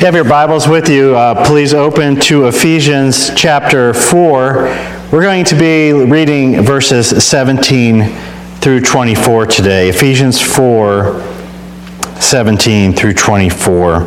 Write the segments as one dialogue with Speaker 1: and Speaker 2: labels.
Speaker 1: If you have your Bibles with you, uh, please open to Ephesians chapter 4. We're going to be reading verses 17 through 24 today. Ephesians 4 17 through 24.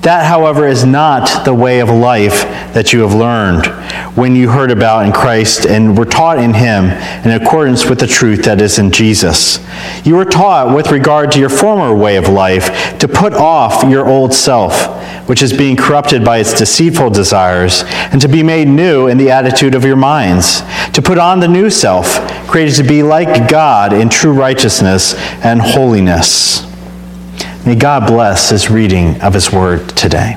Speaker 1: That, however, is not the way of life that you have learned when you heard about in Christ and were taught in Him in accordance with the truth that is in Jesus. You were taught with regard to your former way of life to put off your old self, which is being corrupted by its deceitful desires, and to be made new in the attitude of your minds, to put on the new self, created to be like God in true righteousness and holiness. May God bless his reading of his word today.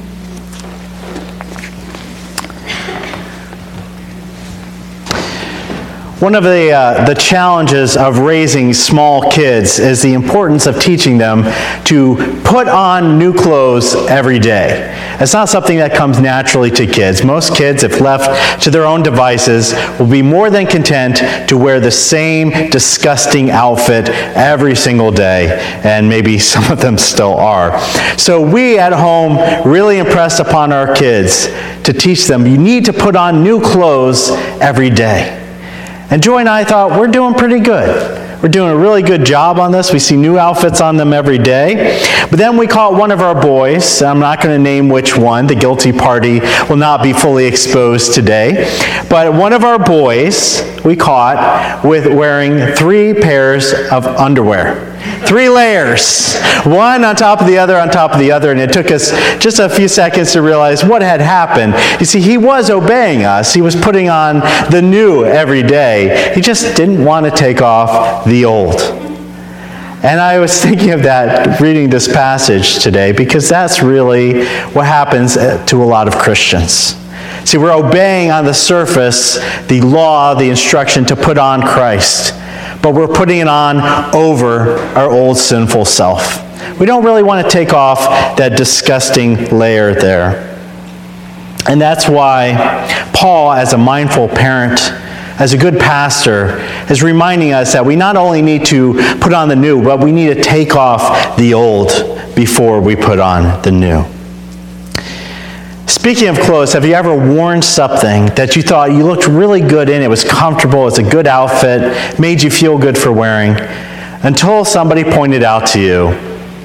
Speaker 1: One of the, uh, the challenges of raising small kids is the importance of teaching them to put on new clothes every day. It's not something that comes naturally to kids. Most kids, if left to their own devices, will be more than content to wear the same disgusting outfit every single day, and maybe some of them still are. So we at home really impress upon our kids to teach them you need to put on new clothes every day. And Joy and I thought, we're doing pretty good. We're doing a really good job on this. We see new outfits on them every day. But then we caught one of our boys. I'm not going to name which one. The guilty party will not be fully exposed today. But one of our boys we caught with wearing three pairs of underwear. Three layers, one on top of the other, on top of the other, and it took us just a few seconds to realize what had happened. You see, he was obeying us. He was putting on the new every day. He just didn't want to take off the old. And I was thinking of that reading this passage today because that's really what happens uh, to a lot of Christians. See, we're obeying on the surface the law, the instruction to put on Christ but we're putting it on over our old sinful self. We don't really want to take off that disgusting layer there. And that's why Paul, as a mindful parent, as a good pastor, is reminding us that we not only need to put on the new, but we need to take off the old before we put on the new. Speaking of clothes, have you ever worn something that you thought you looked really good in? It was comfortable, it's a good outfit, made you feel good for wearing, until somebody pointed out to you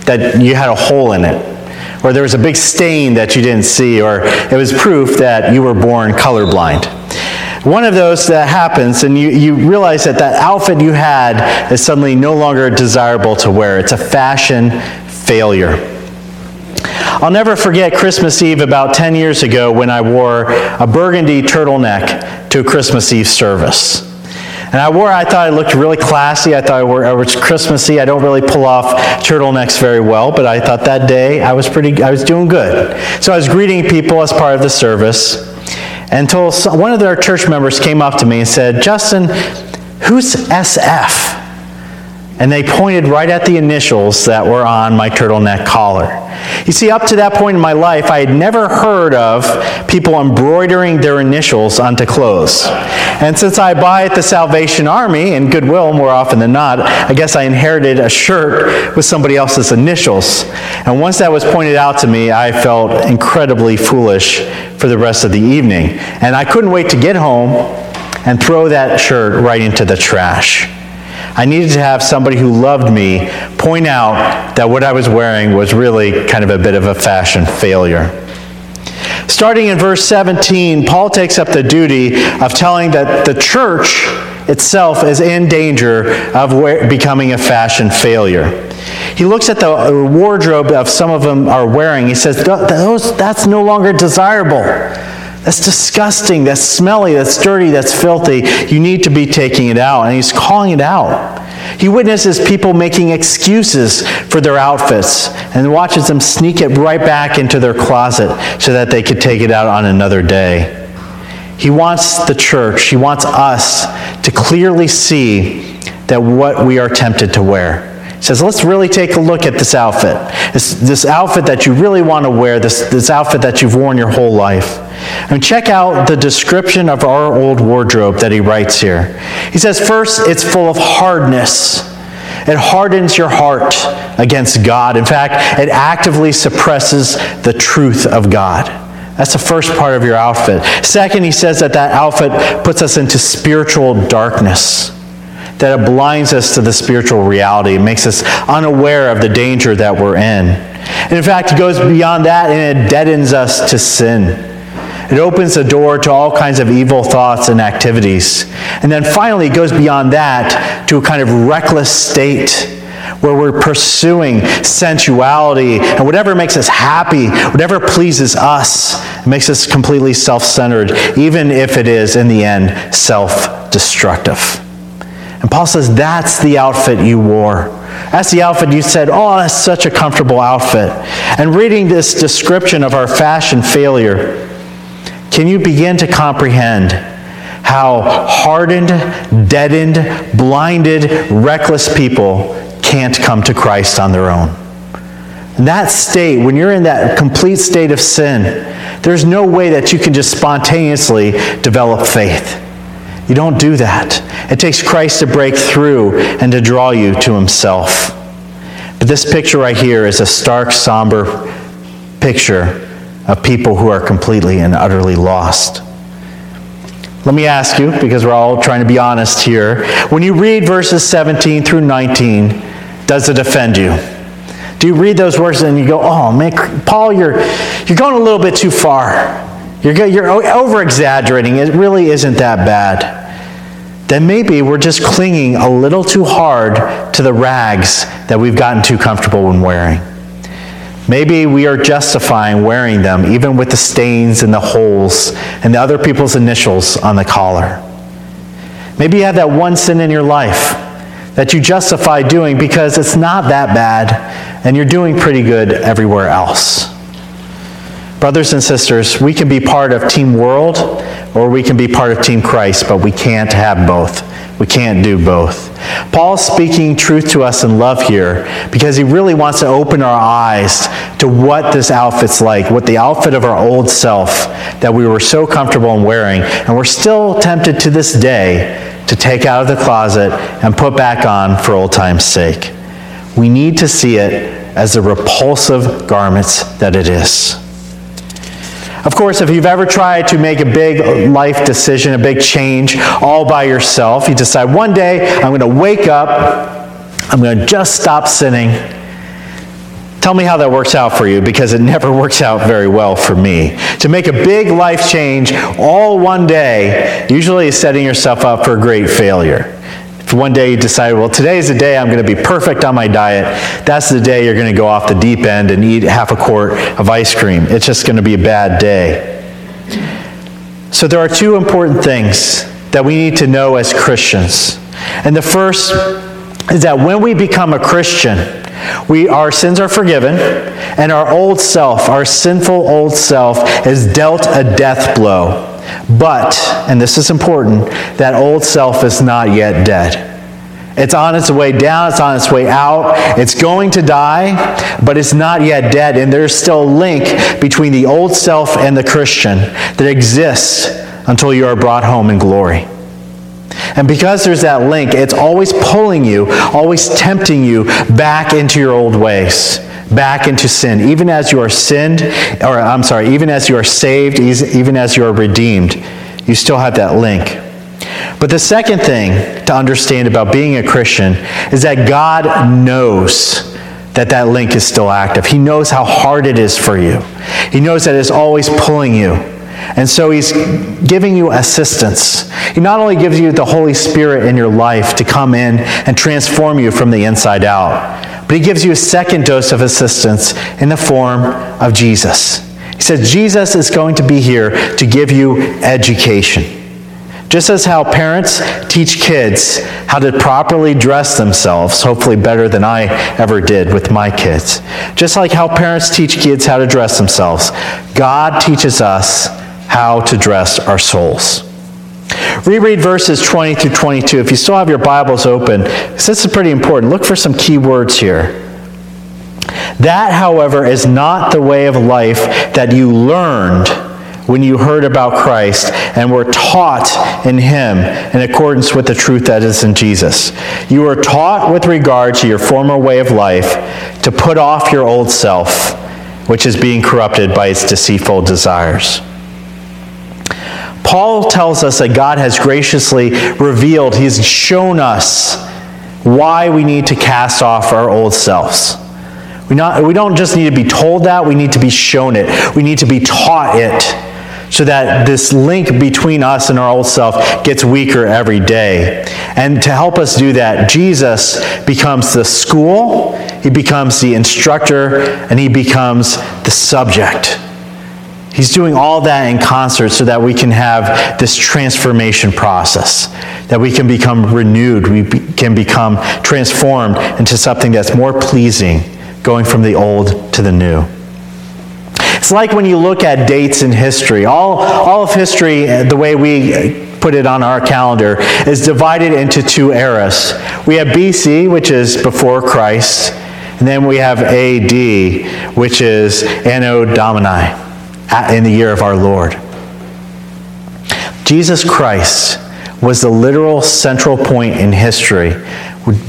Speaker 1: that you had a hole in it, or there was a big stain that you didn't see, or it was proof that you were born colorblind. One of those that happens, and you, you realize that that outfit you had is suddenly no longer desirable to wear. It's a fashion failure. I'll never forget Christmas Eve about 10 years ago when I wore a burgundy turtleneck to a Christmas Eve service. And I wore, I thought I looked really classy. I thought I, wore, was Christmassy. I don't really pull off turtlenecks very well, but I thought that day I was pretty, I was doing good. So I was greeting people as part of the service until one of their church members came up to me and said, Justin, who's SF? And they pointed right at the initials that were on my turtleneck collar. You see, up to that point in my life, I had never heard of people embroidering their initials onto clothes. And since I buy at the Salvation Army and Goodwill more often than not, I guess I inherited a shirt with somebody else's initials. And once that was pointed out to me, I felt incredibly foolish for the rest of the evening. And I couldn't wait to get home and throw that shirt right into the trash. I needed to have somebody who loved me point out that what I was wearing was really kind of a bit of a fashion failure. Starting in verse 17, Paul takes up the duty of telling that the church itself is in danger of becoming a fashion failure. He looks at the wardrobe of some of them are wearing. He says, Those, that's no longer desirable. That's disgusting. That's smelly. That's dirty. That's filthy. You need to be taking it out. And he's calling it out. He witnesses people making excuses for their outfits and watches them sneak it right back into their closet so that they could take it out on another day. He wants the church, he wants us to clearly see that what we are tempted to wear. Says, let's really take a look at this outfit. This, this outfit that you really want to wear, this, this outfit that you've worn your whole life. And check out the description of our old wardrobe that he writes here. He says, first, it's full of hardness. It hardens your heart against God. In fact, it actively suppresses the truth of God. That's the first part of your outfit. Second, he says that that outfit puts us into spiritual darkness that it blinds us to the spiritual reality. It makes us unaware of the danger that we're in. And in fact, it goes beyond that and it deadens us to sin. It opens the door to all kinds of evil thoughts and activities. And then finally, it goes beyond that to a kind of reckless state where we're pursuing sensuality and whatever makes us happy, whatever pleases us, makes us completely self centered, even if it is, in the end, self destructive. And Paul says, That's the outfit you wore. That's the outfit you said, Oh, that's such a comfortable outfit. And reading this description of our fashion failure, can you begin to comprehend how hardened, deadened, blinded, reckless people can't come to Christ on their own? In that state, when you're in that complete state of sin, there's no way that you can just spontaneously develop faith. You don't do that. It takes Christ to break through and to draw you to himself. But this picture right here is a stark, somber picture of people who are completely and utterly lost. Let me ask you, because we're all trying to be honest here. When you read verses 17 through 19, does it offend you? Do you read those words and you go, oh man, Paul, you're, you're going a little bit too far. You're, you're over exaggerating. It really isn't that bad then maybe we're just clinging a little too hard to the rags that we've gotten too comfortable in wearing. Maybe we are justifying wearing them, even with the stains and the holes and the other people's initials on the collar. Maybe you have that one sin in your life that you justify doing because it's not that bad and you're doing pretty good everywhere else. Brothers and sisters, we can be part of Team World or we can be part of Team Christ, but we can't have both. We can't do both. Paul's speaking truth to us in love here because he really wants to open our eyes to what this outfit's like, what the outfit of our old self that we were so comfortable in wearing, and we're still tempted to this day to take out of the closet and put back on for old time's sake. We need to see it as the repulsive garments that it is. Of course, if you've ever tried to make a big life decision, a big change all by yourself, you decide one day I'm going to wake up, I'm going to just stop sinning. Tell me how that works out for you because it never works out very well for me. To make a big life change all one day usually is setting yourself up for a great failure. One day you decide, well, today's the day I'm going to be perfect on my diet, that's the day you're going to go off the deep end and eat half a quart of ice cream. It's just going to be a bad day. So there are two important things that we need to know as Christians. And the first is that when we become a Christian, we, our sins are forgiven, and our old self, our sinful old self, is dealt a death blow. But, and this is important, that old self is not yet dead. It's on its way down, it's on its way out. It's going to die, but it's not yet dead. And there's still a link between the old self and the Christian that exists until you are brought home in glory. And because there's that link, it's always pulling you, always tempting you back into your old ways back into sin, even as you are sinned, or I'm sorry, even as you are saved, even as you are redeemed, you still have that link. But the second thing to understand about being a Christian is that God knows that that link is still active. He knows how hard it is for you. He knows that it's always pulling you. And so he's giving you assistance. He not only gives you the Holy Spirit in your life to come in and transform you from the inside out, but he gives you a second dose of assistance in the form of Jesus. He says Jesus is going to be here to give you education, Just as how parents teach kids how to properly dress themselves, hopefully better than I ever did with my kids. Just like how parents teach kids how to dress themselves, God teaches us how to dress our souls. Reread verses 20 through 22. If you still have your Bibles open, this is pretty important. Look for some key words here. That, however, is not the way of life that you learned when you heard about Christ and were taught in Him in accordance with the truth that is in Jesus. You were taught with regard to your former way of life to put off your old self, which is being corrupted by its deceitful desires. Paul tells us that God has graciously revealed, He's shown us why we need to cast off our old selves. We, not, we don't just need to be told that, we need to be shown it. We need to be taught it so that this link between us and our old self gets weaker every day. And to help us do that, Jesus becomes the school, he becomes the instructor, and he becomes the subject. He's doing all that in concert so that we can have this transformation process, that we can become renewed, we can become transformed into something that's more pleasing, going from the old to the new. It's like when you look at dates in history. All, all of history, the way we put it on our calendar, is divided into two eras. We have BC, which is before Christ, and then we have AD, which is Anno Domini in the year of our Lord. Jesus Christ was the literal central point in history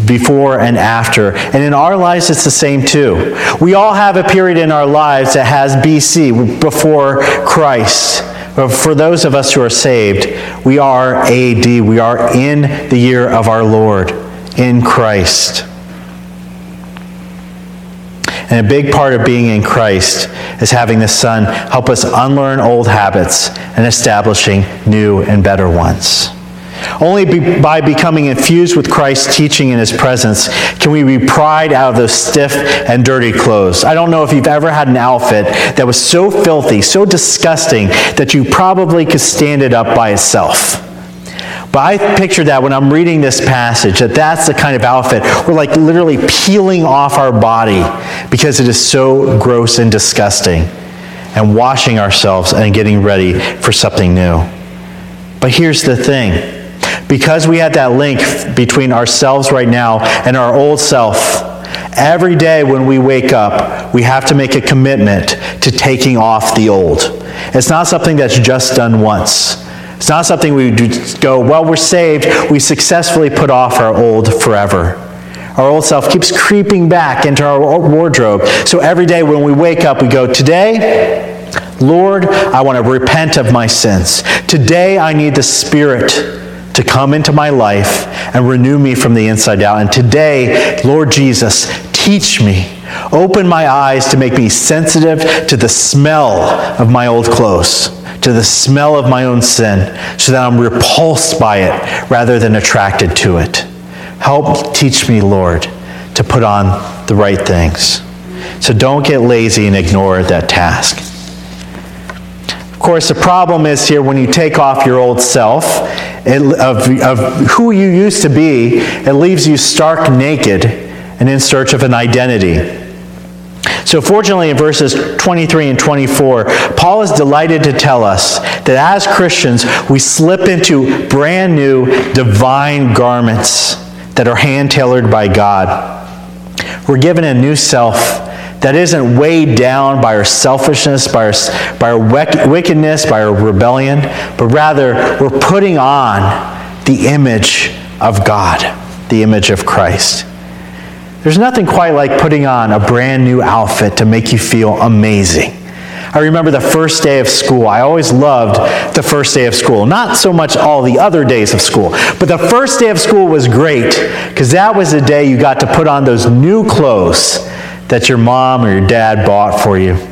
Speaker 1: before and after. And in our lives, it's the same too. We all have a period in our lives that has BC, before Christ. But for those of us who are saved, we are AD. We are in the year of our Lord, in Christ. And a big part of being in Christ is having the Son help us unlearn old habits and establishing new and better ones. Only be, by becoming infused with Christ's teaching in his presence can we be pried out of those stiff and dirty clothes. I don't know if you've ever had an outfit that was so filthy, so disgusting, that you probably could stand it up by itself. But I picture that when I'm reading this passage, that that's the kind of outfit we're like literally peeling off our body because it is so gross and disgusting, and washing ourselves and getting ready for something new. But here's the thing because we have that link between ourselves right now and our old self. Every day when we wake up, we have to make a commitment to taking off the old. It's not something that's just done once. It's not something we do go, well, we're saved, we successfully put off our old forever. Our old self keeps creeping back into our wardrobe. So every day when we wake up, we go, today, Lord, I want to repent of my sins. Today, I need the Spirit to come into my life and renew me from the inside out. And today, Lord Jesus, teach me. Open my eyes to make me sensitive to the smell of my old clothes to the smell of my own sin so that I'm repulsed by it rather than attracted to it. Help teach me, Lord, to put on the right things. So don't get lazy and ignore that task. Of course, the problem is here when you take off your old self it, of, of who you used to be, it leaves you stark naked and in search of an identity. So, fortunately, in verses 23 and 24, Paul is delighted to tell us that as Christians, we slip into brand new divine garments that are hand tailored by God. We're given a new self that isn't weighed down by our selfishness, by our, by our wickedness, by our rebellion, but rather we're putting on the image of God, the image of Christ. There's nothing quite like putting on a brand new outfit to make you feel amazing. I remember the first day of school. I always loved the first day of school. Not so much all the other days of school, but the first day of school was great because that was the day you got to put on those new clothes that your mom or your dad bought for you.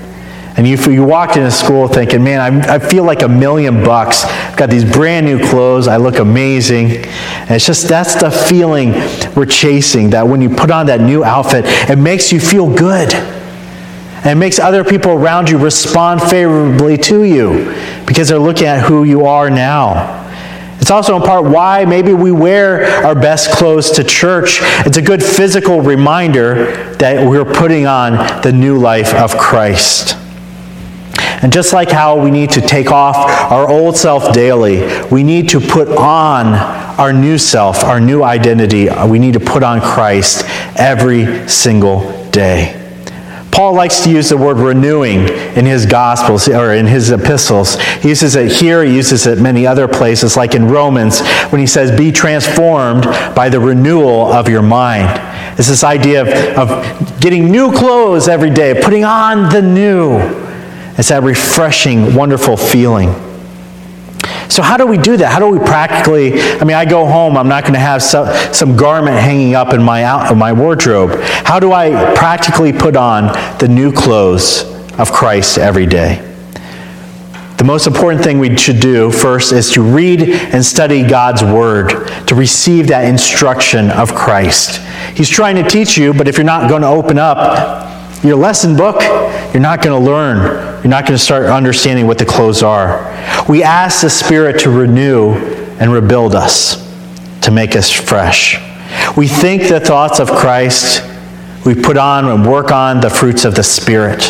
Speaker 1: And you, you walked into school thinking, man, I, I feel like a million bucks. I've got these brand new clothes. I look amazing. And it's just that's the feeling we're chasing that when you put on that new outfit, it makes you feel good. And it makes other people around you respond favorably to you because they're looking at who you are now. It's also in part why maybe we wear our best clothes to church. It's a good physical reminder that we're putting on the new life of Christ. And just like how we need to take off our old self daily, we need to put on our new self, our new identity. We need to put on Christ every single day. Paul likes to use the word renewing in his gospels or in his epistles. He uses it here, he uses it many other places, like in Romans, when he says, Be transformed by the renewal of your mind. It's this idea of, of getting new clothes every day, putting on the new. It's that refreshing, wonderful feeling. So, how do we do that? How do we practically? I mean, I go home, I'm not going to have some, some garment hanging up in my, out, my wardrobe. How do I practically put on the new clothes of Christ every day? The most important thing we should do first is to read and study God's Word, to receive that instruction of Christ. He's trying to teach you, but if you're not going to open up your lesson book, you're not going to learn. You're not going to start understanding what the clothes are. We ask the Spirit to renew and rebuild us, to make us fresh. We think the thoughts of Christ. We put on and work on the fruits of the Spirit.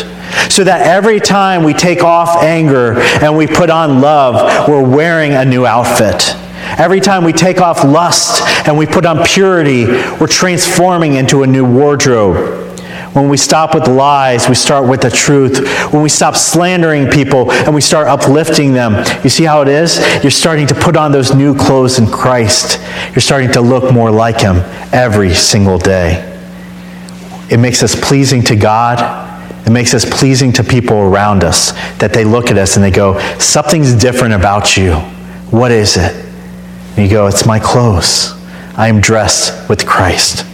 Speaker 1: So that every time we take off anger and we put on love, we're wearing a new outfit. Every time we take off lust and we put on purity, we're transforming into a new wardrobe. When we stop with lies, we start with the truth. When we stop slandering people and we start uplifting them, you see how it is? You're starting to put on those new clothes in Christ. You're starting to look more like Him every single day. It makes us pleasing to God. It makes us pleasing to people around us that they look at us and they go, Something's different about you. What is it? And you go, It's my clothes. I am dressed with Christ.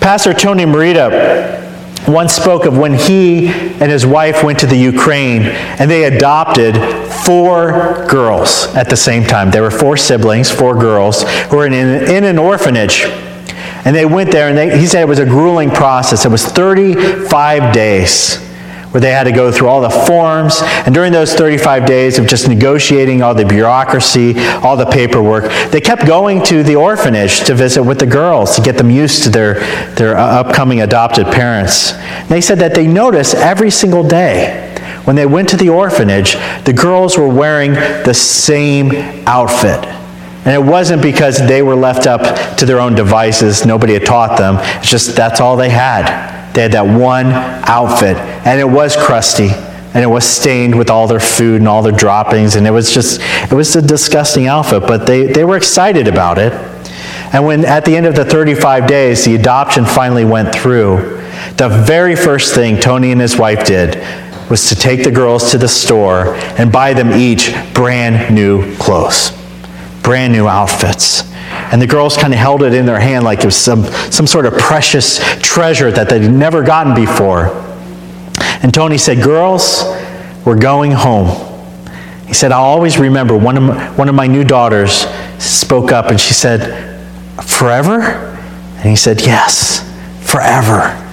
Speaker 1: Pastor Tony Merida once spoke of when he and his wife went to the Ukraine and they adopted four girls at the same time. There were four siblings, four girls, who were in, in an orphanage. And they went there, and they, he said it was a grueling process. It was 35 days where they had to go through all the forms. And during those 35 days of just negotiating all the bureaucracy, all the paperwork, they kept going to the orphanage to visit with the girls to get them used to their, their uh, upcoming adopted parents. And they said that they noticed every single day when they went to the orphanage, the girls were wearing the same outfit. And it wasn't because they were left up to their own devices, nobody had taught them. It's just that's all they had. They had that one outfit, and it was crusty, and it was stained with all their food and all their droppings, and it was just, it was a disgusting outfit, but they, they were excited about it. And when at the end of the 35 days, the adoption finally went through, the very first thing Tony and his wife did was to take the girls to the store and buy them each brand new clothes, brand new outfits. And the girls kind of held it in their hand like it was some, some sort of precious treasure that they'd never gotten before. And Tony said, Girls, we're going home. He said, I'll always remember one of, my, one of my new daughters spoke up and she said, Forever? And he said, Yes, forever.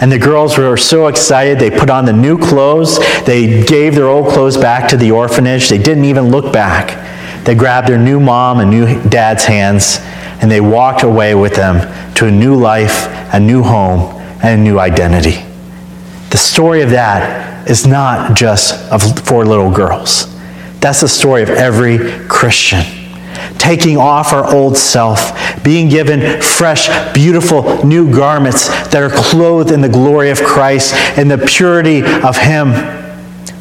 Speaker 1: And the girls were so excited. They put on the new clothes. They gave their old clothes back to the orphanage. They didn't even look back. They grabbed their new mom and new dad's hands and they walked away with them to a new life, a new home, and a new identity. The story of that is not just of four little girls. That's the story of every Christian. Taking off our old self, being given fresh, beautiful new garments that are clothed in the glory of Christ and the purity of Him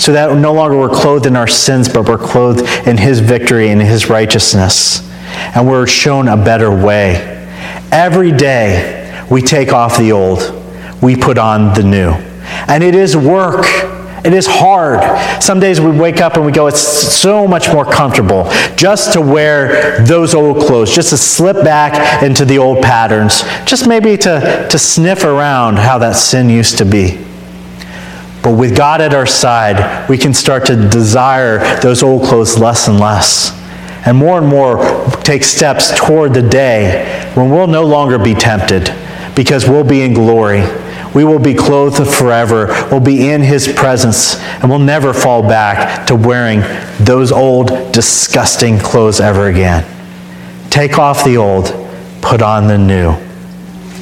Speaker 1: so that no longer we're clothed in our sins, but we're clothed in His victory and His righteousness. And we're shown a better way. Every day we take off the old, we put on the new. And it is work. It is hard. Some days we wake up and we go, it's so much more comfortable just to wear those old clothes, just to slip back into the old patterns, just maybe to, to sniff around how that sin used to be. But with God at our side, we can start to desire those old clothes less and less. And more and more take steps toward the day when we'll no longer be tempted because we'll be in glory. we will be clothed forever, we'll be in his presence, and we'll never fall back to wearing those old, disgusting clothes ever again. Take off the old, put on the new.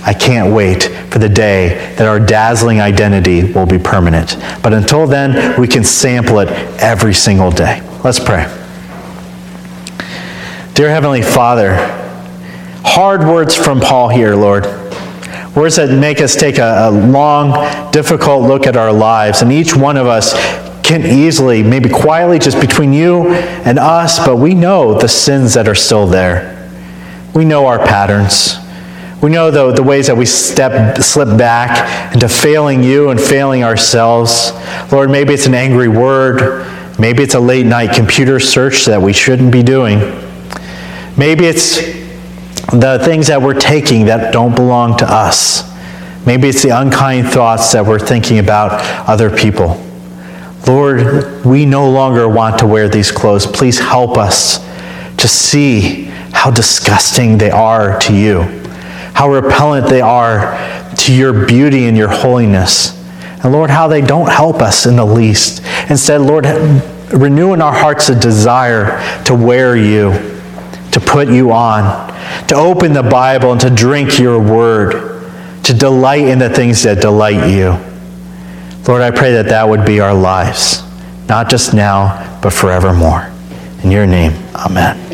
Speaker 1: I can't wait for the day that our dazzling identity will be permanent. But until then, we can sample it every single day. Let's pray. Dear Heavenly Father, hard words from Paul here, Lord. Words that make us take a, a, long, difficult look at our lives. And each one of us can easily, maybe quietly, just between you and us, but we know the sins that are still there. We know our patterns. We know the, the ways that we step, slip back into failing you and failing ourselves. Lord, maybe it's an angry word. Maybe it's a late night computer search that we shouldn't be doing. Maybe it's the things that we're taking that don't belong to us. Maybe it's the unkind thoughts that we're thinking about other people. Lord, we no longer want to wear these clothes. Please help us to see how disgusting they are to you, how repellent they are to your beauty and your holiness. And Lord, how they don't help us in the least. Instead, Lord, renew in our hearts a desire to wear you, to put you on, to open the Bible and to drink your word, to delight in the things that delight you. Lord, I pray that that would be our lives, not just now, but forevermore. In your name, amen.